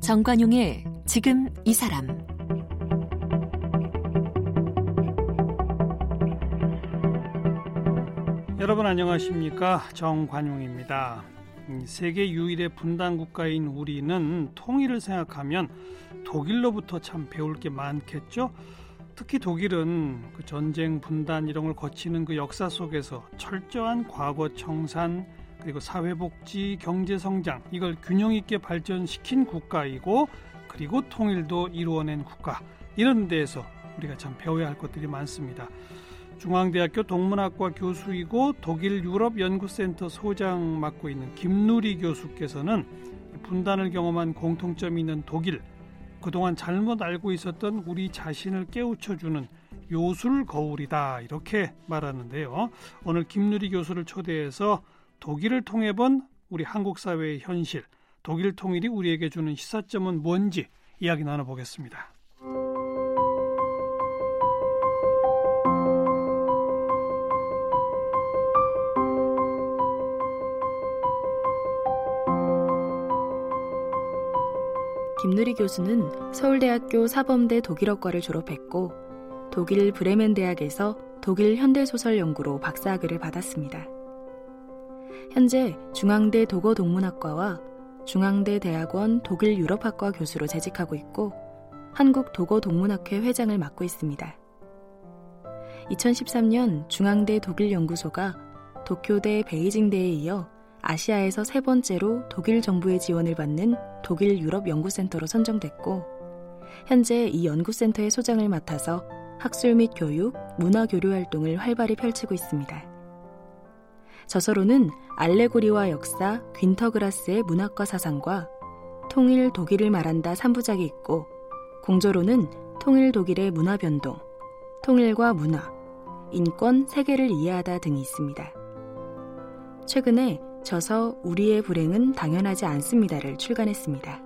정관용의 지금 이 사람 여러분 안녕하십니까 정관용입니다. 세계 유일의 분단 국가인 우리는 통일을 생각하면 독일로부터 참 배울 게 많겠죠. 특히 독일은 그 전쟁 분단 이런 걸 거치는 그 역사 속에서 철저한 과거 청산 그리고 사회복지, 경제 성장 이걸 균형 있게 발전시킨 국가이고 그리고 통일도 이루어낸 국가 이런 데에서 우리가 참 배워야 할 것들이 많습니다. 중앙대학교 동문학과 교수이고 독일 유럽 연구센터 소장 맡고 있는 김누리 교수께서는 분단을 경험한 공통점이 있는 독일 그동안 잘못 알고 있었던 우리 자신을 깨우쳐주는 요술 거울이다 이렇게 말하는데요. 오늘 김누리 교수를 초대해서 독일을 통해 본 우리 한국 사회의 현실, 독일 통일이 우리에게 주는 시사점은 뭔지 이야기 나눠보겠습니다. 김누리 교수는 서울대학교 사범대 독일어과를 졸업했고 독일 브레멘 대학에서 독일 현대소설 연구로 박사학위를 받았습니다. 현재 중앙대 독어 동문학과와 중앙대 대학원 독일 유럽학과 교수로 재직하고 있고 한국 독어 동문학회 회장을 맡고 있습니다. 2013년 중앙대 독일 연구소가 도쿄대 베이징대에 이어 아시아에서 세 번째로 독일 정부의 지원을 받는 독일 유럽 연구센터로 선정됐고 현재 이 연구센터의 소장을 맡아서 학술 및 교육, 문화 교류 활동을 활발히 펼치고 있습니다. 저서로는 알레고리와 역사, 귄터그라스의 문학과 사상과 통일 독일을 말한다 3부작이 있고 공조로는 통일 독일의 문화 변동, 통일과 문화, 인권, 세계를 이해하다 등이 있습니다. 최근에 저서 우리의 불행은 당연하지 않습니다를 출간했습니다.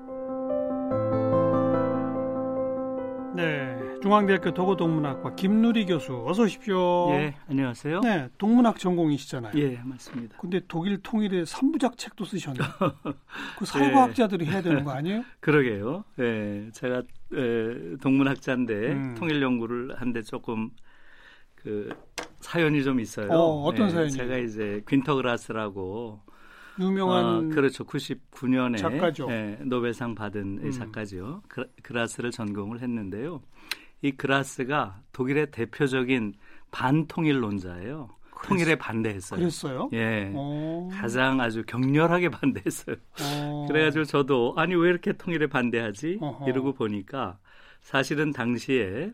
네, 중앙대학교 도고동문학과 김누리 교수 어서 오십시오. 예, 안녕하세요. 네, 동문학 전공이시잖아요. 예, 맞습니다. 근데 독일 통일의 3부작 책도 쓰셨네요. 그 사회과학자들이 예. 해야 되는 거 아니에요? 그러게요. 예, 제가 예, 동문학자인데 음. 통일 연구를 한데 조금 그 사연이 좀 있어요. 어, 어떤 예, 사연이? 제가 이제 퀸터그라스라고 유명한 어, 그렇죠. 99년에 작가죠. 예, 노벨상 받은 음. 작가죠. 그라스를 전공을 했는데요. 이 그라스가 독일의 대표적인 반통일론자예요. 그랬, 통일에 반대했어요. 그랬어요? 예. 오. 가장 아주 격렬하게 반대했어요. 오. 그래가지고 저도 아니 왜 이렇게 통일에 반대하지? 어허. 이러고 보니까 사실은 당시에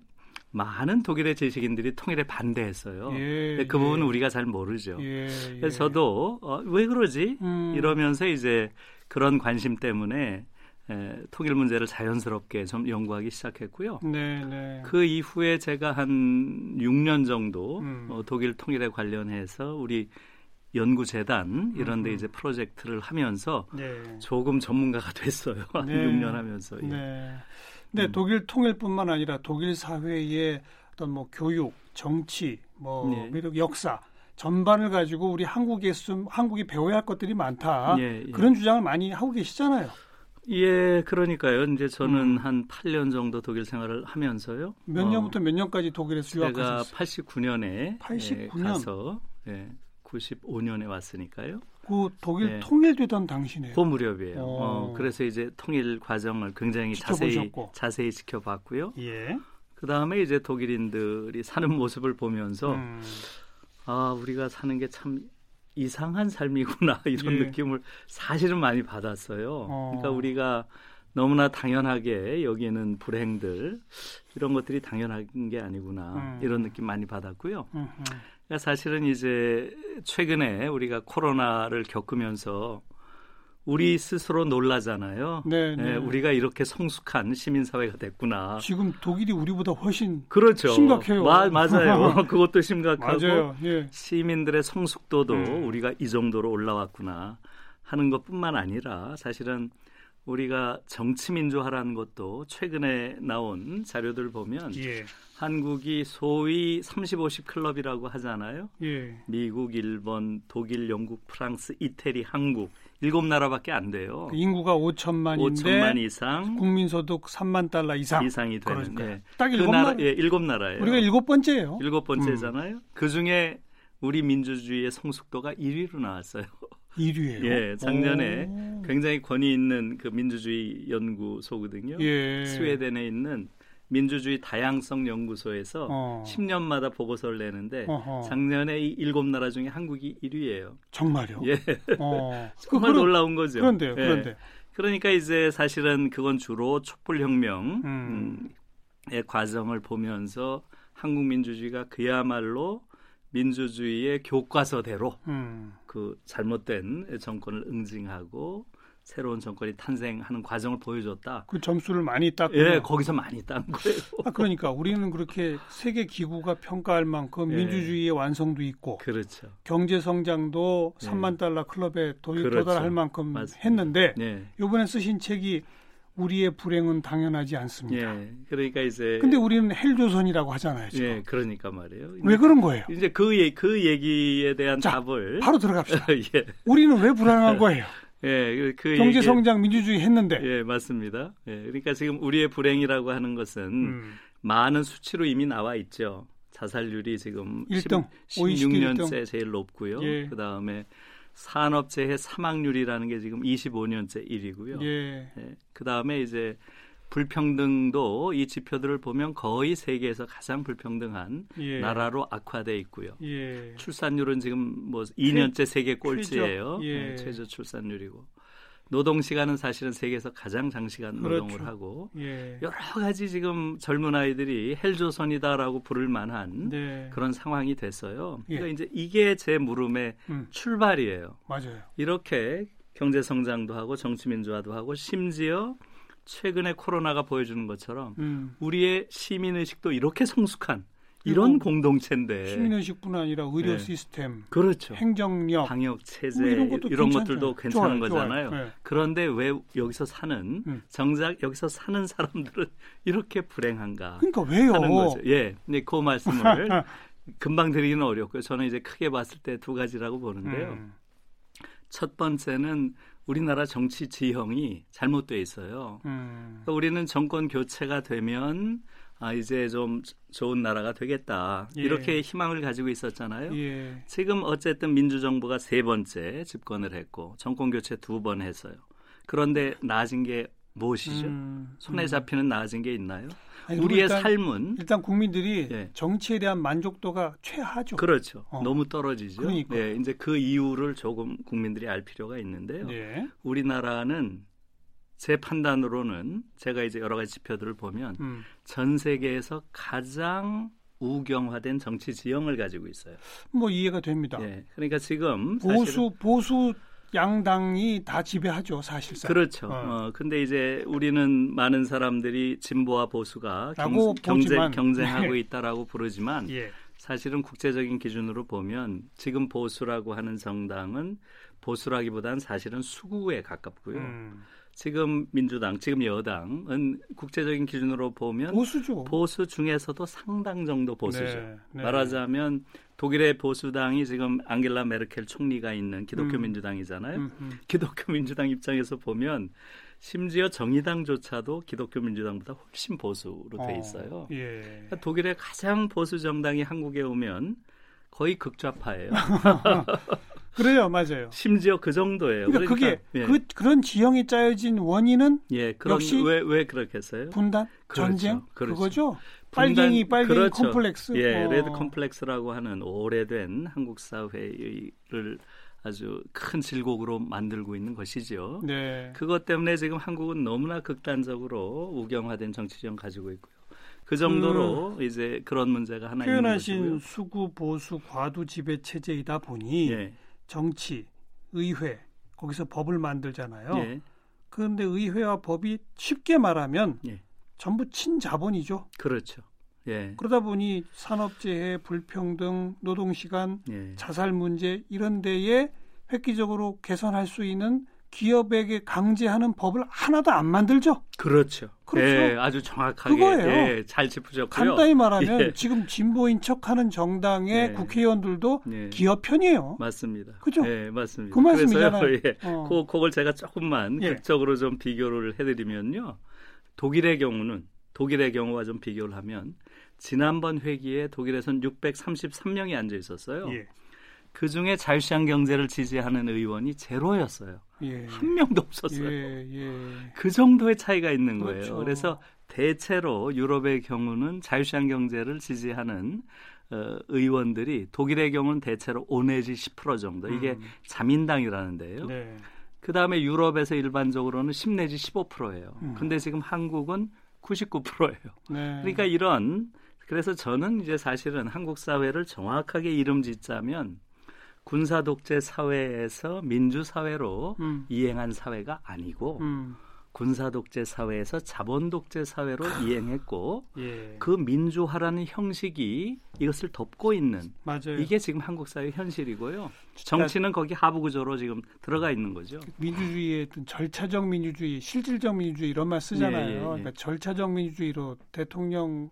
많은 독일의 지식인들이 통일에 반대했어요. 예, 그 부분은 예. 우리가 잘 모르죠. 예, 그래서 예. 저도 어, 왜 그러지? 음. 이러면서 이제 그런 관심 때문에 에, 통일 문제를 자연스럽게 좀 연구하기 시작했고요. 네, 네. 그 이후에 제가 한 6년 정도 음. 어, 독일 통일에 관련해서 우리 연구재단 이런 데 음. 이제 프로젝트를 하면서 네. 조금 전문가가 됐어요. 한 네. 6년 하면서. 예. 네. 네, 음. 독일 통일뿐만 아니라 독일 사회의 어떤 뭐 교육, 정치, 뭐 네. 역사 전반을 가지고 우리 한국에 좀 한국이 배워야 할 것들이 많다. 예, 예. 그런 주장을 많이 하고 계시잖아요. 예, 그러니까요. 이제 저는 음. 한 8년 정도 독일 생활을 하면서요. 몇 어, 년부터 몇 년까지 독일에서 유학하셨어요? 제가 89년에 89년? 예, 가서 예, 95년에 왔으니까요. 그 독일 네. 통일되던 당시네요. 그 무렵이에요. 어. 어, 그래서 이제 통일 과정을 굉장히 자세히 자세히 지켜봤고요. 예. 그 다음에 이제 독일인들이 사는 모습을 보면서 음. 아 우리가 사는 게 참 이상한 삶이구나 이런 예. 느낌을 사실은 많이 받았어요. 어. 그러니까 우리가 너무나 당연하게 여기에는 불행들 이런 것들이 당연한 게 아니구나 음. 이런 느낌 많이 받았고요. 음흠. 그러니까 사실은 이제 최근에 우리가 코로나를 겪으면서 우리 스스로 놀라잖아요. 네, 네. 네, 우리가 이렇게 성숙한 시민 사회가 됐구나. 지금 독일이 우리보다 훨씬 그렇죠. 심각해요. 마, 맞아요. 그것도 심각하고 맞아요. 예. 시민들의 성숙도도 음. 우리가 이 정도로 올라왔구나 하는 것뿐만 아니라 사실은 우리가 정치민주화라는 것도 최근에 나온 자료들 보면 예. 한국이 소위 30-50 클럽이라고 하잖아요. 예. 미국, 일본, 독일, 영국, 프랑스, 이태리, 한국 일곱 나라밖에 안 돼요. 그 인구가 5천만인데 5천만 이상, 국민 소득 3만 달러 이상 이상이 되는 예. 딱 일곱 그 나라, 예, 일곱 나라예요. 우리가 일곱 번째예요. 일곱 번째잖아요. 음. 그 중에 우리 민주주의의 성숙도가 1위로 나왔어요. 1위예요. 예, 작년에 오. 굉장히 권위 있는 그 민주주의 연구소거든요. 예. 스웨덴에 있는 민주주의 다양성 연구소에서 어. 10년마다 보고서를 내는데 어허. 작년에 이 일곱 나라 중에 한국이 1위예요. 정말요? 예. 어. 정말 그, 놀라운 거죠. 그런데요. 예. 그런데. 그러니까 이제 사실은 그건 주로 촛불 혁명의 음. 음, 과정을 보면서 한국 민주주의가 그야말로 민주주의의 교과서대로 음. 그 잘못된 정권을 응징하고 새로운 정권이 탄생하는 과정을 보여줬다. 그 점수를 많이 땄고 예, 거기서 많이 딴 거예요. 아, 그러니까 우리는 그렇게 세계 기구가 평가할 만큼 예. 민주주의의 완성도 있고 그렇죠. 경제 성장도 예. 3만 달러 클럽에 도, 그렇죠. 달할 만큼 맞습니다. 했는데 예. 이번에 쓰신 책이 우리의 불행은 당연하지 않습니다. 예, 그러니까 이제 근데 우리는 헬조선이라고 하잖아요. 지금. 예, 그러니까 말이에요. 왜 그런 거예요? 이제 그, 얘기, 그 얘기에 대한 자, 답을 바로 들어갑시다. 예. 우리는 왜 불안한 거예요? 예, 그, 그 경제 성장 민주주의 했는데. 예, 맞습니다. 예, 그러니까 지금 우리의 불행이라고 하는 것은 음. 많은 수치로 이미 나와 있죠. 자살률이 지금 1등, 10, 16년째 제일 높고요. 예. 그 다음에 산업재해 사망률이라는 게 지금 25년째 1위고요. 예. 예. 그 다음에 이제 불평등도 이 지표들을 보면 거의 세계에서 가장 불평등한 예. 나라로 악화돼 있고요. 예. 출산율은 지금 뭐 2년째 세계 꼴찌예요. 예. 네, 최저 출산율이고. 노동 시간은 사실은 세계에서 가장 장시간 그렇죠. 노동을 하고 예. 여러 가지 지금 젊은 아이들이 헬조선이다라고 부를 만한 네. 그런 상황이 됐어요. 예. 그러니까 이제 이게 제 물음의 음. 출발이에요. 맞아요. 이렇게 경제 성장도 하고 정치 민주화도 하고 심지어 최근에 코로나가 보여주는 것처럼 음. 우리의 시민 의식도 이렇게 성숙한 이런 공동체인데 시민의식뿐 아니라 의료 네. 시스템, 그렇죠. 행정력, 방역 체제 뭐 이런, 이런 것들도 괜찮은 좋아요, 거잖아요. 좋아요. 네. 그런데 왜 여기서 사는 음. 정작 여기서 사는 사람들은 이렇게 불행한가? 그러니까 왜요? 하는 거죠. 예, 근데 그 말씀을 금방 드리기는 어렵고요. 저는 이제 크게 봤을 때 두 가지라고 보는데요. 음. 첫 번째는 우리나라 정치 지형이 잘못돼 있어요. 음. 그러니까 우리는 정권 교체가 되면 아 이제 좀 좋은 나라가 되겠다 예. 이렇게 희망을 가지고 있었잖아요. 예. 지금 어쨌든 민주정부가 세 번째 집권을 했고 정권 교체 두 번 했어요. 그런데 나아진 게 무엇이죠? 음, 손에 음. 잡히는 나아진 게 있나요? 아니, 우리의 일단, 삶은 일단 국민들이 예. 정치에 대한 만족도가 최하죠. 그렇죠. 어. 너무 떨어지죠. 그러니까. 예, 이제 그 이유를 조금 국민들이 알 필요가 있는데요. 예. 우리나라는 제 판단으로는 제가 이제 여러 가지 지표들을 보면 음. 전 세계에서 가장 우경화된 정치 지형을 가지고 있어요. 뭐 이해가 됩니다. 예, 그러니까 지금 보수 보수 양당이 다 지배하죠, 사실상. 그렇죠. 어. 어 근데 이제 우리는 많은 사람들이 진보와 보수가 경, 경쟁, 경쟁하고 네. 있다라고 부르지만 예. 사실은 국제적인 기준으로 보면 지금 보수라고 하는 정당은 보수라기보다는 사실은 수구에 가깝고요. 음. 지금 민주당, 지금 여당은 국제적인 기준으로 보면 보수죠. 보수 중에서도 상당 정도 보수죠. 네, 네. 말하자면 독일의 보수당이 지금 앙겔라 메르켈 총리가 있는 기독교 음. 민주당이잖아요. 음, 음. 기독교 민주당 입장에서 보면 심지어 정의당조차도 기독교 민주당보다 훨씬 보수로 돼 어, 있어요. 어, 예. 그러니까 독일의 가장 보수 정당이 한국에 오면 거의 극좌파예요. 그래요, 맞아요. 심지어 그 정도예요. 그러니까, 그러니까 그게 예. 그 그런 지형이 짜여진 원인은 예, 그런, 역시 왜 왜 그렇겠어요? 분단, 그렇죠, 전쟁 그렇죠. 그거죠. 빨갱이 빨갱이 그렇죠. 컴플렉스. 예, 어. 레드 컴플렉스라고 하는 오래된 한국 사회를 아주 큰 질곡으로 만들고 있는 것이죠. 네. 그것 때문에 지금 한국은 너무나 극단적으로 우경화된 정치적 가지고 있고요. 그 정도로 그 이제 그런 문제가 하나 있는 것이고요. 수구 보수 과도 지배 체제이다 보니 예. 정치, 의회 거기서 법을 만들잖아요. 예. 그런데 의회와 법이 쉽게 말하면 예. 전부 친자본이죠. 그렇죠. 예. 그러다 보니 산업재해, 불평등, 노동시간, 예. 자살 문제 이런 데에 획기적으로 개선할 수 있는 기업에게 강제하는 법을 하나도 안 만들죠. 그렇죠. 그렇죠. 예, 아주 정확하게 그거예요. 예, 잘 짚으셨고요. 간단히 말하면 예. 지금 진보인 척하는 정당의 예. 국회의원들도 예. 기업 편이에요. 맞습니다. 그죠? 예, 맞습니다. 그 말씀이잖아요. 예, 어. 그, 그걸 제가 조금만 예. 극적으로 좀 비교를 해드리면요. 독일의 경우는 독일의 경우와 좀 비교를 하면 지난번 회기에 독일에선 633명이 앉아 있었어요. 예. 그 중에 자유시장 경제를 지지하는 의원이 제로였어요. 예. 한 명도 없었어요. 예, 예. 그 정도의 차이가 있는 그렇죠. 거예요. 그래서 대체로 유럽의 경우는 자유시장 경제를 지지하는 어, 의원들이 독일의 경우는 대체로 5 내지 10% 정도. 이게 음. 자민당이라는데요. 네. 그 다음에 유럽에서 일반적으로는 10 내지 15%예요. 음. 근데 지금 한국은 99%예요. 네. 그러니까 이런 그래서 저는 이제 사실은 한국 사회를 정확하게 이름 짓자면 군사 독재 사회에서 민주 사회로 음. 이행한 사회가 아니고 음. 군사 독재 사회에서 자본 독재 사회로 이행했고 예. 그 민주화라는 형식이 이것을 덮고 있는 맞아요. 이게 지금 한국 사회 현실이고요. 정치는 거기 하부 구조로 지금 들어가 있는 거죠. 민주주의의 절차적 민주주의, 실질적 민주주의 이런 말 쓰잖아요. 예, 예, 예. 그러니까 절차적 민주주의로 대통령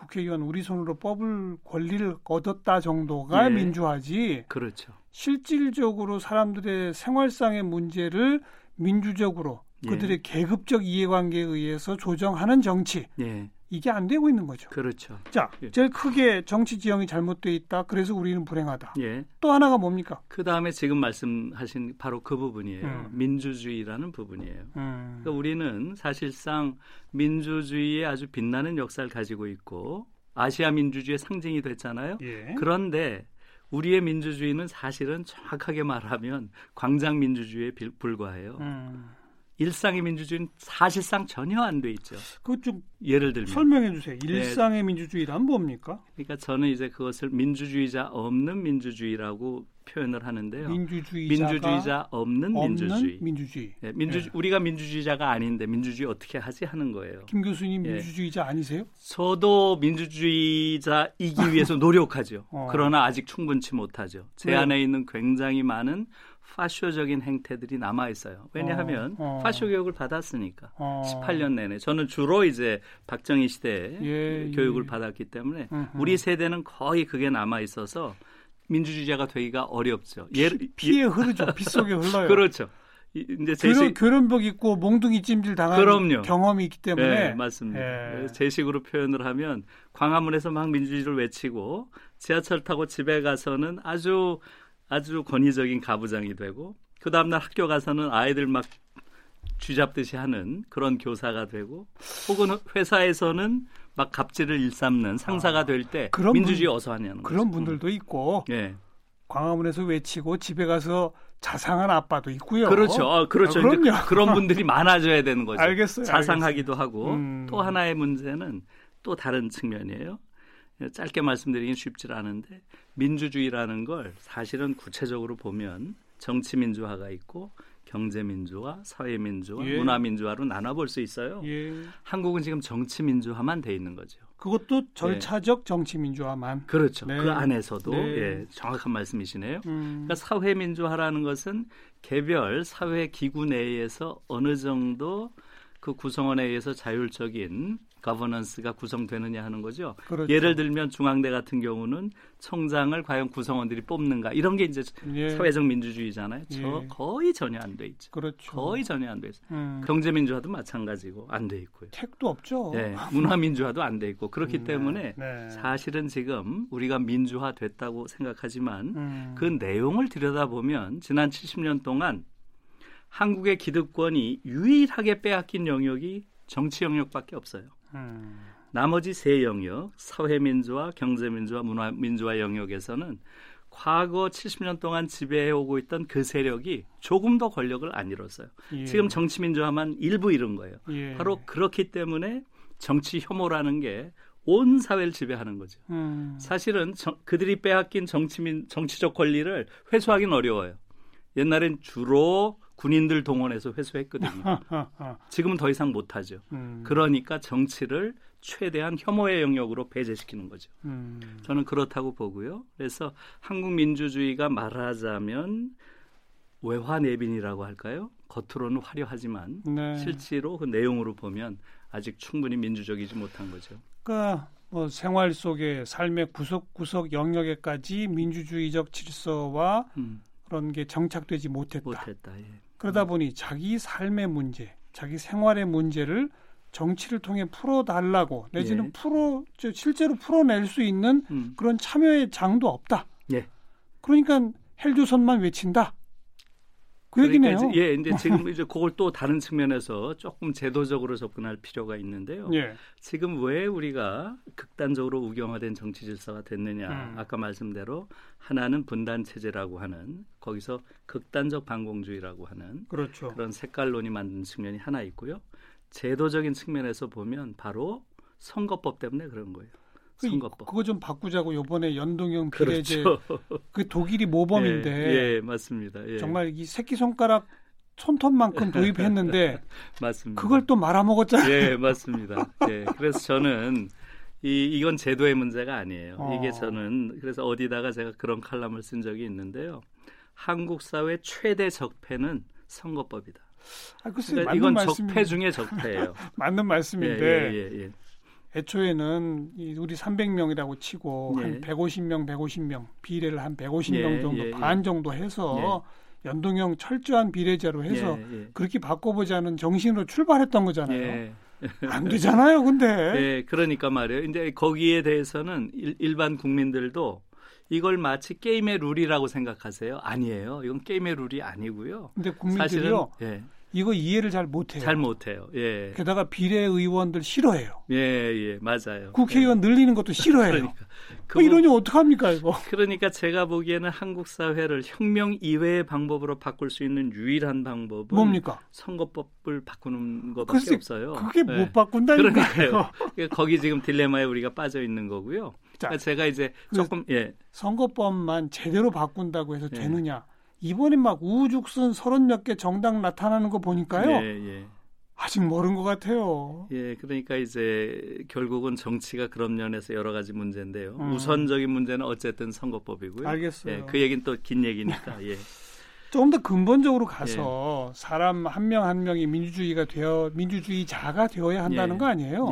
국회의원 우리 손으로 뽑을 권리를 얻었다 정도가 예. 민주화지. 그렇죠. 실질적으로 사람들의 생활상의 문제를 민주적으로 예. 그들의 계급적 이해관계에 의해서 조정하는 정치. 예. 이게 안 되고 있는 거죠. 그렇죠. 자, 예. 제일 크게 정치 지형이 잘못돼 있다. 그래서 우리는 불행하다. 예. 또 하나가 뭡니까? 그 다음에 지금 말씀하신 바로 그 부분이에요. 음. 민주주의라는 부분이에요. 음. 그러니까 우리는 사실상 민주주의의 아주 빛나는 역사를 가지고 있고 아시아 민주주의의 상징이 됐잖아요. 예. 그런데 우리의 민주주의는 사실은 정확하게 말하면 광장 민주주의에 불과해요. 음. 일상의 민주주의는 사실상 전혀 안 돼 있죠. 그좀 예를 들면 설명해 주세요. 네. 일상의 네. 민주주의란 뭡니까? 그러니까 저는 이제 그것을 민주주의자 없는 민주주의라고 표현을 하는데요. 민주주의자 없는, 없는 민주주의. 민주주의. 네, 민주 네. 우리가 민주주의자가 아닌데 민주주의 어떻게 하지 하는 거예요. 김 교수님 네. 민주주의자 아니세요? 저도 민주주의자이기 위해서 노력하죠. 어. 그러나 아직 충분치 못하죠. 제 안에 있는 굉장히 많은 파쇼적인 행태들이 남아 있어요. 왜냐하면 어, 어. 파쇼 교육을 받았으니까 어. 18년 내내 저는 주로 이제 박정희 시대 예, 교육을 예. 받았기 때문에 으흠. 우리 세대는 거의 그게 남아 있어서 민주주의자가 되기가 어렵죠. 피, 피에 흐르죠. 피 속에 흘러요. 그렇죠. 이제 제식 교련, 복 입고 몽둥이 찜질 당한 그럼요. 경험이 있기 때문에 네, 맞습니다. 예. 제식으로 표현을 하면 광화문에서 막 민주주의를 외치고 지하철 타고 집에 가서는 아주 아주 권위적인 가부장이 되고 그 다음날 학교 가서는 아이들 막 쥐잡듯이 하는 그런 교사가 되고 혹은 회사에서는 막 갑질을 일삼는 상사가 아, 될때 민주주의 분, 어서 하냐는 그런 거죠. 분들도 있고 예. 광화문에서 외치고 집에 가서 자상한 아빠도 있고요. 그렇죠. 어, 그렇죠. 아, 그런 분들이 많아져야 되는 거죠. 알겠어요. 자상하기도 알겠어요. 하고 음. 또 하나의 문제는 또 다른 측면이에요. 짧게 말씀드리긴 쉽지 않은데 민주주의라는 걸 사실은 구체적으로 보면 정치 민주화가 있고 경제 민주화, 사회 민주화, 예. 문화 민주화로 나눠 볼 수 있어요. 예. 한국은 지금 정치 민주화만 돼 있는 거죠. 그것도 절차적 네. 정치 민주화만. 그렇죠. 네. 그 안에서도 네. 예, 정확한 말씀이시네요. 음. 그러니까 사회 민주화라는 것은 개별 사회 기구 내에서 어느 정도 그 구성원에 의해서 자율적인 거버넌스가 구성되느냐 하는 거죠. 그렇죠. 예를 들면 중앙대 같은 경우는 청장을 과연 구성원들이 뽑는가 이런 게 이제 예. 사회적 민주주의잖아요. 저 예. 거의 전혀 안 돼 있죠. 그렇죠. 거의 전혀 안 돼 있어요. 음. 경제 민주화도 마찬가지고 안 돼 있고요. 택도 없죠. 네, 문화 민주화도 안 돼 있고 그렇기 네. 때문에 네. 사실은 지금 우리가 민주화 됐다고 생각하지만 음. 그 내용을 들여다보면 지난 70년 동안 한국의 기득권이 유일하게 빼앗긴 영역이 정치 영역밖에 없어요. 음. 나머지 세 영역, 사회민주화, 경제민주화, 문화민주화 영역에서는 과거 70년 동안 지배해오고 있던 그 세력이 조금 더 권력을 안 잃었어요. 예. 지금 정치민주화만 일부 잃은 거예요. 예. 바로 그렇기 때문에 정치 혐오라는 게 온 사회를 지배하는 거죠. 음. 사실은 저, 그들이 빼앗긴 정치민 정치적 권리를 회수하기는 어려워요. 옛날엔 주로 군인들 동원해서 회수했거든요. 지금은 더 이상 못하죠. 음. 그러니까 정치를 최대한 혐오의 영역으로 배제시키는 거죠. 음. 저는 그렇다고 보고요. 그래서 한국 민주주의가 말하자면 외화내빈이라고 할까요? 겉으로는 화려하지만 네. 실제로 그 내용으로 보면 아직 충분히 민주적이지 못한 거죠. 그러니까 뭐 생활 속의 삶의 구석구석 영역에까지 민주주의적 질서와 음. 그런 게 정착되지 못했다. 못했다. 예. 그러다 음. 보니 자기 삶의 문제, 자기 생활의 문제를 정치를 통해 풀어달라고 내지는 예. 풀어 실제로 풀어낼 수 있는 음. 그런 참여의 장도 없다. 예. 그러니까 헬조선만 외친다. 그 그러니까 얘기네요. 이제, 예, 이제 지금 이제 그걸 또 다른 측면에서 조금 제도적으로 접근할 필요가 있는데요. 예. 지금 왜 우리가 극단적으로 우경화된 정치 질서가 됐느냐? 음. 아까 말씀대로 하나는 분단 체제라고 하는 거기서 극단적 반공주의라고 하는 그렇죠. 그런 색깔론이 만든 측면이 하나 있고요. 제도적인 측면에서 보면 바로 선거법 때문에 그런 거예요. 그 선거법. 그거 좀 바꾸자고 요번에 연동형 비례제 그렇죠. 그 독일이 모범인데 예, 예 맞습니다. 예. 정말 이 새끼 손가락 손톱만큼 도입했는데 맞습니다. 그걸 또 말아먹었잖아요. 예, 맞습니다. 예. 그래서 저는 이 이건 제도의 문제가 아니에요. 어. 이게 저는 그래서 어디다가 제가 그런 칼럼을 쓴 적이 있는데요. 한국 사회 최대 적폐는 선거법이다. 아, 글쎄, 그러니까 이건 적폐 중에 적폐예요. 맞는 말씀인데 예, 예, 예, 애초에는 우리 300명이라고 치고 예. 한 150명, 150명 비례를 한 150명 예, 정도 예, 반 정도 해서 연동형 철저한 비례제로 해서 그렇게 바꿔보자는 정신으로 출발했던 거잖아요. 안 되잖아요, 근데. 네, 그러니까 말이에요. 이제 거기에 대해서는 일, 반 국민들도 이걸 마치 게임의 룰이라고 생각하세요? 아니에요. 이건 게임의 룰이 아니고요. 근데 국민들이요. 사실은, 예. 이거 이해를 잘 못해요. 잘 못해요. 예. 게다가 비례 의원들 싫어해요. 예, 예, 맞아요. 국회의원 예. 늘리는 것도 싫어해요. 그러니까. 뭐 이러니 어떡합니까, 이거? 그러니까 제가 보기에는 한국 사회를 혁명 이외의 방법으로 바꿀 수 있는 유일한 방법은 뭡니까? 선거법을 바꾸는 것밖에 글쎄, 없어요. 그게 예. 못 바꾼다니까요. 그러니까요. 거기 지금 딜레마에 우리가 빠져 있는 거고요. 자, 그러니까 제가 이제 그 조금 예. 선거법만 제대로 바꾼다고 해서 예. 되느냐? 이번에 막 우죽순 서른 몇 개 정당 나타나는 거 보니까요. 예, 예. 아직 모른 것 같아요. 예, 그러니까 이제 결국은 정치가 그런 면에서 여러 가지 문제인데요. 음. 우선적인 문제는 어쨌든 선거법이고요. 알겠어요. 예, 그 얘기는 또 긴 얘기니까. 예. 조금 더 근본적으로 가서 예. 사람 한 명한 한 명이 민주주의가 되어 민주주의자가 되어야 한다는 예. 거 아니에요?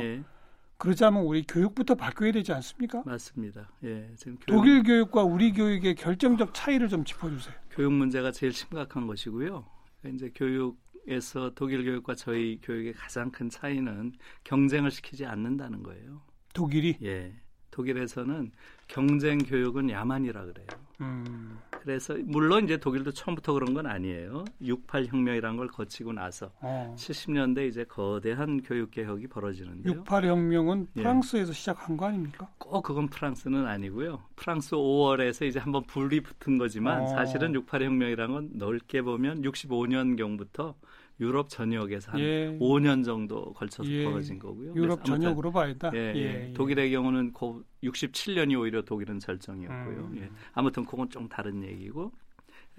예. 그러자면 우리 교육부터 바뀌어야 되지 않습니까? 맞습니다. 예, 지금 교육... 독일 교육과 우리 교육의 결정적 차이를 좀 짚어주세요. 교육 문제가 제일 심각한 것이고요. 이제 교육에서 독일 교육과 저희 교육의 가장 큰 차이는 경쟁을 시키지 않는다는 거예요. 독일이? 예. 독일에서는 경쟁 교육은 야만이라 그래요. 음. 그래서 물론 이제 독일도 처음부터 그런 건 아니에요. 68 혁명이란 걸 거치고 나서 어. 70년대 이제 거대한 교육 개혁이 벌어지는데요. 68 혁명은 예. 프랑스에서 예. 시작한 거 아닙니까? 꼭 그건 프랑스는 아니고요. 프랑스 5월에서 이제 한번 불이 붙은 거지만 어. 사실은 68 혁명이란 건 넓게 보면 65년 경부터 유럽 전역에서 한 예. 5년 정도 걸쳐서 예. 벌어진 거고요. 유럽 전역으로 봐야 다. 예, 예, 예, 독일의 경우는 67년이 오히려 독일은 절정이었고요. 음. 예. 아무튼 그건 좀 다른 얘기고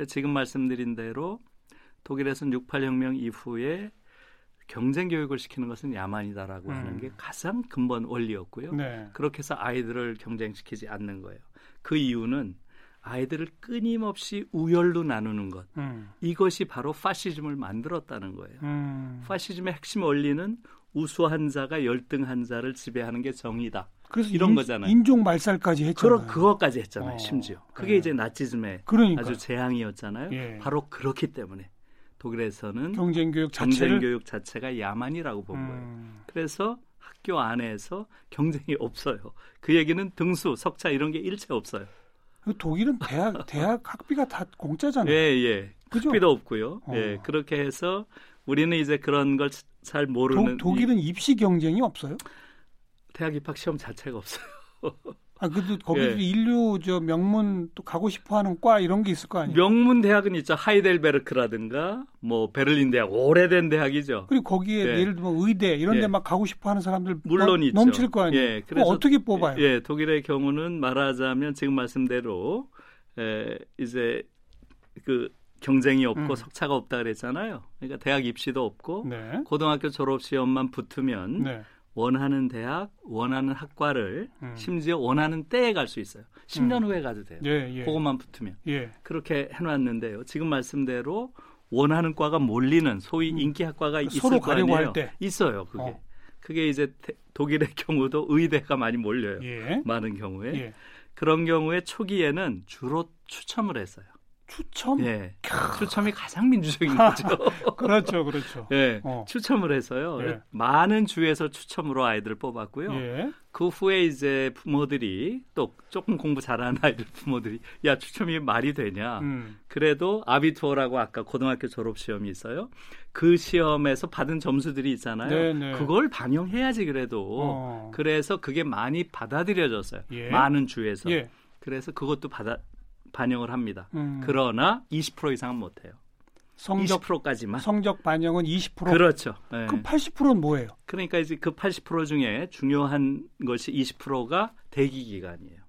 지금 말씀드린 대로 독일에서는 68혁명 이후에 경쟁 교육을 시키는 것은 야만이다라고 음. 하는 게 가장 근본 원리였고요. 네. 그렇게 해서 아이들을 경쟁시키지 않는 거예요. 그 이유는 아이들을 끊임없이 우열로 나누는 것 음. 이것이 바로 파시즘을 만들었다는 거예요. 음. 파시즘의 핵심 원리는 우수한 자가 열등한 자를 지배하는 게 정의다. 그래서 이런 인, 거잖아요. 인종 말살까지 했잖아요. 그러, 그것까지 했잖아요. 어, 심지어 그게 네. 이제 나치즘의 그러니까. 아주 재앙이었잖아요. 예. 바로 그렇기 때문에 독일에서는 경쟁 교육 자체를 교육 자체가 야만이라고 본 음. 거예요. 그래서 학교 안에서 경쟁이 없어요. 그 얘기는 등수, 석차 이런 게 일체 없어요. 그 독일은 대학 대학 학비가 다 공짜잖아요. 예, 예. 그죠? 학비도 없고요. 어. 예. 그렇게 해서 우리는 이제 그런 걸 잘 모르는 도, 독일은 입시 경쟁이 없어요? 대학 입학 시험 자체가 없어요. 아, 그래도 거기 예. 인류 저 명문 또 가고 싶어 하는 과 이런 게 있을 거 아니에요? 명문 대학은 있죠. 하이델베르크라든가 뭐 베를린 대학 오래된 대학이죠. 그리고 거기에 예. 를 들면 의대 이런 예. 데막 가고 싶어 하는 사람들 물론 있죠. 넘칠 거 아니에요. 예. 그래서 어떻게 뽑아요? 예, 독일의 경우는 말하자면 지금 말씀대로 에, 이제 그 경쟁이 없고 음. 석차가 없다 그랬잖아요. 그러니까 대학 입시도 없고 네. 고등학교 졸업 시험만 붙으면 네. 원하는 대학, 원하는 학과를 음. 심지어 원하는 때에 갈 수 있어요. 10년 음. 후에 가도 돼요. 예, 예. 그것만 붙으면. 예. 그렇게 해놨는데요. 지금 말씀대로 원하는 과가 몰리는 소위 음. 인기 학과가 있을 서로 거 아니에요? 할 때. 있어요. 그게. 어. 그게 이제 독일의 경우도 의대가 많이 몰려요. 예. 많은 경우에. 예. 그런 경우에 초기에는 주로 추첨을 했어요. 추첨? 예. 추첨이 가장 민주적인 거죠. 그렇죠, 그렇죠. 예. 어. 추첨을 해서요. 예. 많은 주에서 추첨으로 아이들을 뽑았고요. 예. 그 후에 이제 부모들이 또 조금 공부 잘하는 아이들 부모들이 야 추첨이 말이 되냐? 음. 그래도 아비투어라고 아까 고등학교 졸업 시험이 있어요. 그 시험에서 받은 점수들이 있잖아요. 네네. 네. 그걸 반영해야지 그래도. 어. 그래서 그게 많이 받아들여졌어요. 예. 많은 주에서. 예. 그래서 그것도 받아 반영을 합니다. 음. 그러나 20% 이상은 못 해요. 성적 20%까지만. 성적 반영은 20%. 그렇죠. 네. 그 80%는 뭐예요? 그러니까 이제 그 80% 중에 중요한 것이 20%가 대기 기간이에요.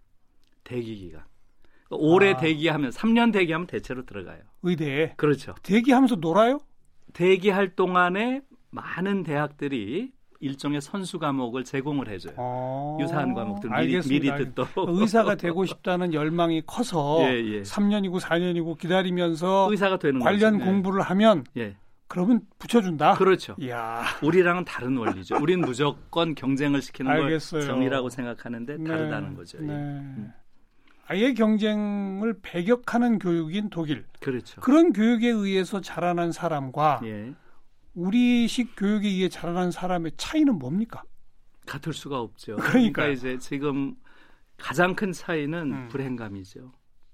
대기 기간. 오래 아. 대기하면 3년 대기하면 대체로 들어가요. 의대에. 그렇죠. 대기하면서 놀아요? 대기할 동안에 많은 대학들이 일종의 선수 과목을 제공을 해줘요. 아, 유사한 과목들 미리, 미리 듣도록. 의사가 되고 싶다는 열망이 커서 예, 예. 3년이고 4년이고 기다리면서 의사가 되는 관련 거죠. 예. 공부를 예. 하면 예. 그러면 붙여준다. 그렇죠. 이야. 우리랑은 다른 원리죠. 우리는 무조건 경쟁을 시키는 알겠어요. 걸 정의라고 생각하는데 네, 다르다는 거죠. 예. 네. 음. 아예 경쟁을 배격하는 교육인 독일. 그렇죠. 그런 교육에 의해서 자라난 사람과 예. 우리식 교육에 의해 자라난 사람의 차이는 뭡니까? 같을 수가 없죠. 그러니까, 그러니까 이제 지금 가장 큰 차이는 음. 불행감이죠.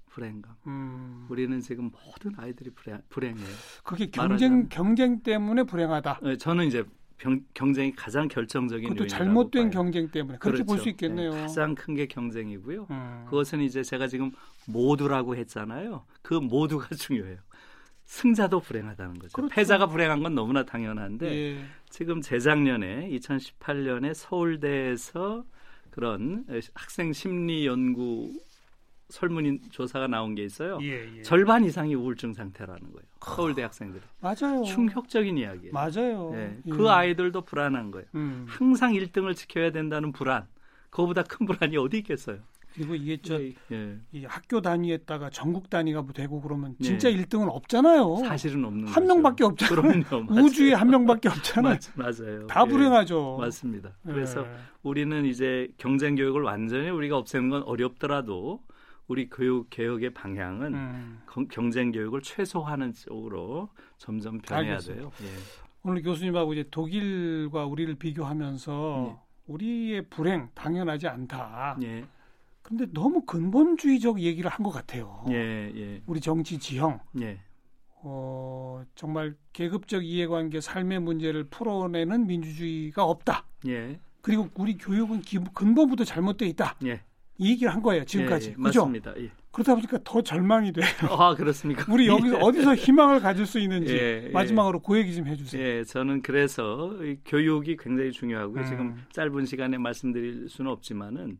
불행감. 음. 우리는 지금 모든 아이들이 불행, 불행해요. 그게 경쟁. 경쟁 때문에 불행하다. 네, 저는 이제 병, 경쟁이 가장 결정적인 그것도 잘못된 봐요. 경쟁 때문에 그렇게 그렇죠. 볼수 있겠네요. 네, 가장 큰 게 경쟁이고요. 음. 그것은 이제 제가 지금 모두라고 했잖아요. 그 모두가 중요해요. 승자도 불행하다는 거죠. 그렇죠. 패자가 불행한 건 너무나 당연한데 예. 지금 재작년에 2018년에 서울대에서 그런 학생 심리 연구 설문인 조사가 나온 게 있어요. 예, 예. 절반 이상이 우울증 상태라는 거예요. 서울대 학생들. 맞아요. 충격적인 이야기예요. 맞아요. 네. 그 아이들도 불안한 거예요. 음. 항상 1등을 지켜야 된다는 불안. 그거보다 큰 불안이 어디 있겠어요. 그리고 이게 저 예, 예. 이 학교 단위에다가 전국 단위가 뭐 되고 그러면 예. 진짜 예. 1등은 없잖아요. 사실은 없는 한 거죠. 명밖에 없잖아요. 그럼요, 우주에 한 명밖에 없잖아요. 맞, 아요 다 예. 불행하죠. 맞습니다. 그래서 예. 우리는 이제 경쟁 교육을 완전히 우리가 없애는 건 어렵더라도 우리 교육 개혁의 방향은 음. 경쟁 교육을 최소화하는 쪽으로 점점 변해야 알겠습니다. 돼요. 오늘 교수님하고 이제 독일과 우리를 비교하면서 우리의 불행 당연하지 않다. 예. 근데 너무 근본주의적 얘기를 한 것 같아요. 예, 예. 우리 정치 지형. 예. 어, 정말 계급적 이해관계 삶의 문제를 풀어내는 민주주의가 없다. 예. 그리고 우리 교육은 기, 근본부터 잘못돼 있다. 예. 이 얘기를 한 거예요 지금까지. 예, 예. 그죠? 맞습니다. 예. 그러다 보니까 더 절망이 돼요. 아 그렇습니까? 우리 여기서 어디서 희망을 가질 수 있는지 예, 마지막으로 그 얘기 좀 해주세요. 예, 저는 그래서 교육이 굉장히 중요하고요. 음. 지금 짧은 시간에 말씀드릴 수는 없지만은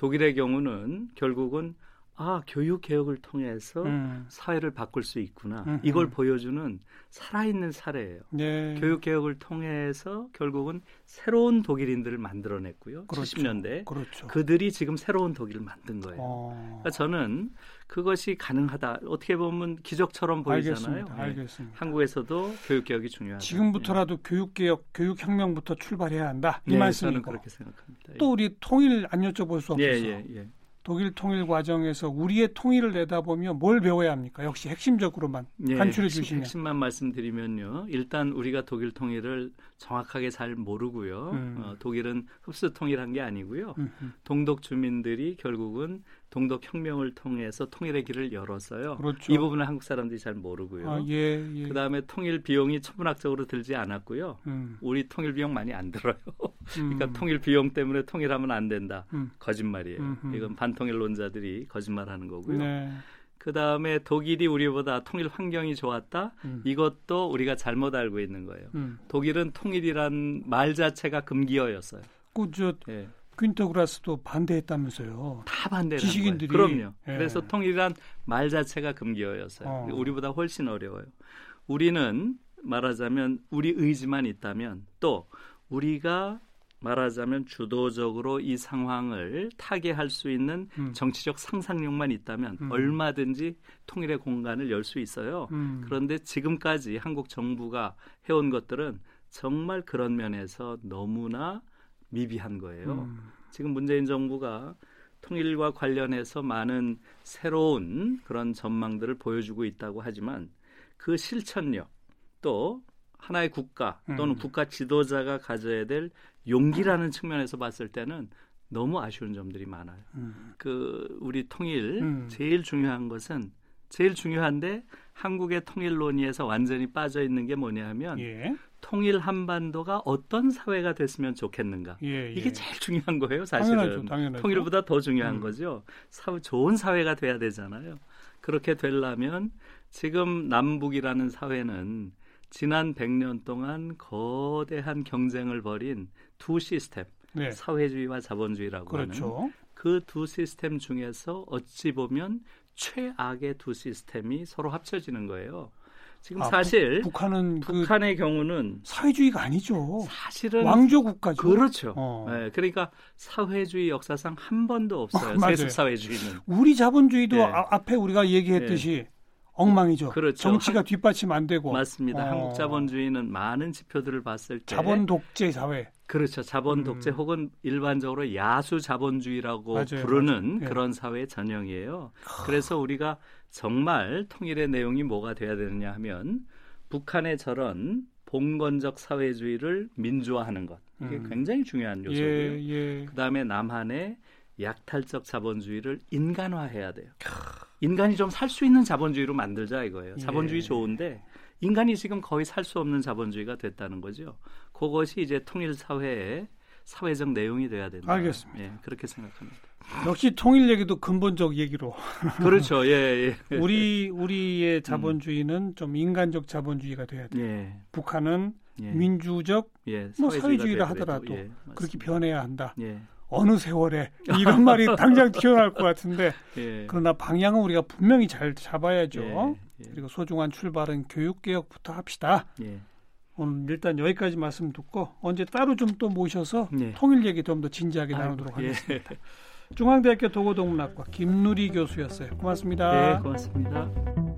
독일의 경우는 결국은 아 교육 개혁을 통해서 음. 사회를 바꿀 수 있구나 음흠. 이걸 보여주는 살아있는 사례예요. 네. 교육 개혁을 통해서 결국은 새로운 독일인들을 만들어냈고요. 그렇죠. 70년대 그렇죠. 그들이 지금 새로운 독일을 만든 거예요. 어. 그러니까 저는 그것이 가능하다. 어떻게 보면 기적처럼 보이잖아요. 알겠습니다. 네. 알겠습니다. 한국에서도 교육 개혁이 중요하다. 지금부터라도 네. 교육 개혁, 교육 혁명부터 출발해야 한다. 이 네. 저는 그렇게 생각합니다. 또 우리 통일 안 여쭤볼 수 예, 없어서. 예, 예, 독일 통일 과정에서 우리의 통일을 내다보면 뭘 배워야 합니까? 역시 핵심적으로만 예, 간추려 주시면. 핵심만 말씀드리면요. 일단 우리가 독일 통일을 정확하게 잘 모르고요. 음. 어, 독일은 흡수 통일한 게 아니고요. 음흠. 동독 주민들이 결국은 동독 혁명을 통해서 통일의 길을 열었어요. 그렇죠. 이 부분은 한국 사람들이 잘 모르고요. 아, 예, 예. 그다음에 통일 비용이 천문학적으로 들지 않았고요. 음. 우리 통일 비용 많이 안 들어요. 그러니까 음. 통일 비용 때문에 통일하면 안 된다. 음. 거짓말이에요. 음흠. 이건 반통일론자들이 거짓말하는 거고요. 네. 그 다음에 독일이 우리보다 통일 환경이 좋았다. 음. 이것도 우리가 잘못 알고 있는 거예요. 음. 독일은 통일이란 말 자체가 금기어였어요. 그저 예. 퀸터그라스도 반대했다면서요. 다 반대를 지식인들이 그럼요. 예. 그래서 통일이란 말 자체가 금기어였어요. 어. 우리보다 훨씬 어려워요. 우리는 말하자면 우리 의지만 있다면 또 우리가 말하자면 주도적으로 이 상황을 타개할 수 있는 음. 정치적 상상력만 있다면 음. 얼마든지 통일의 공간을 열 수 있어요. 음. 그런데 지금까지 한국 정부가 해온 것들은 정말 그런 면에서 너무나 미비한 거예요. 음. 지금 문재인 정부가 통일과 관련해서 많은 새로운 그런 전망들을 보여주고 있다고 하지만 그 실천력 또 하나의 국가 또는 음. 국가 지도자가 가져야 될 용기라는 측면에서 봤을 때는 너무 아쉬운 점들이 많아요. 음. 그 우리 통일 음. 제일 중요한 것은 제일 중요한데 한국의 통일 논의에서 완전히 빠져 있는 게 뭐냐 하면 예. 통일 한반도가 어떤 사회가 됐으면 좋겠는가 예, 예. 이게 제일 중요한 거예요 사실은 당연하죠, 당연하죠. 통일보다 더 중요한 음. 거죠 사회, 좋은 사회가 돼야 되잖아요 그렇게 되려면 지금 남북이라는 사회는 지난 100년 동안 거대한 경쟁을 벌인 두 시스템, 네. 사회주의와 자본주의라고 그렇죠. 하는 그 두 시스템 중에서 어찌 보면 최악의 두 시스템이 서로 합쳐지는 거예요. 지금 아, 사실 북, 한은 그 북한의 그 경우는 사회주의가 아니죠. 사실은 왕조 국가죠. 그렇죠. 어. 네, 그러니까 사회주의 역사상 한 번도 없어요. 아, 세습 사회주의는. 우리 자본주의도 네. 아, 앞에 우리가 얘기했듯이 네. 엉망이죠. 그렇죠. 정치가 뒷받침 안 되고. 맞습니다. 어. 한국 자본주의는 많은 지표들을 봤을 때 자본 독재 사회. 그렇죠. 자본 음. 독재 음. 혹은 일반적으로 야수 자본주의라고 맞아요, 부르는 맞아요. 예. 그런 사회의 전형이에요. 그래서 우리가 정말 통일의 내용이 뭐가 돼야 되느냐 하면 북한의 저런 봉건적 사회주의를 민주화하는 것 이게 음. 굉장히 중요한 요소고요. 예, 예. 그다음에 남한의 약탈적 자본주의를 인간화해야 돼요. 인간이 좀 살 수 있는 자본주의로 만들자 이거예요. 자본주의 예. 좋은데 인간이 지금 거의 살 수 없는 자본주의가 됐다는 거죠. 그것이 이제 통일 사회의 사회적 내용이 돼야 된다. 알겠습니다. 예, 그렇게 생각합니다. 역시 통일 얘기도 근본적 얘기로. 그렇죠. 예, 예. 우리 우리의 음. 자본주의는 음. 좀 인간적 자본주의가 돼야 돼요. 예. 북한은 예. 민주적 예, 뭐 사회주의라 하더라도 예, 그렇게 변해야 한다. 예. 어느 세월에 이런 말이 당장 튀어나올 것 같은데 예. 그러나 방향은 우리가 분명히 잘 잡아야죠. 예. 예. 그리고 소중한 출발은 교육 개혁부터 합시다. 예. 오늘 일단 여기까지 말씀 듣고 언제 따로 좀 또 모셔서 예. 통일 얘기 좀 더 진지하게 나누도록 예. 하겠습니다. 중앙대학교 도고동문학과 김누리 교수였어요. 고맙습니다. 네, 고맙습니다.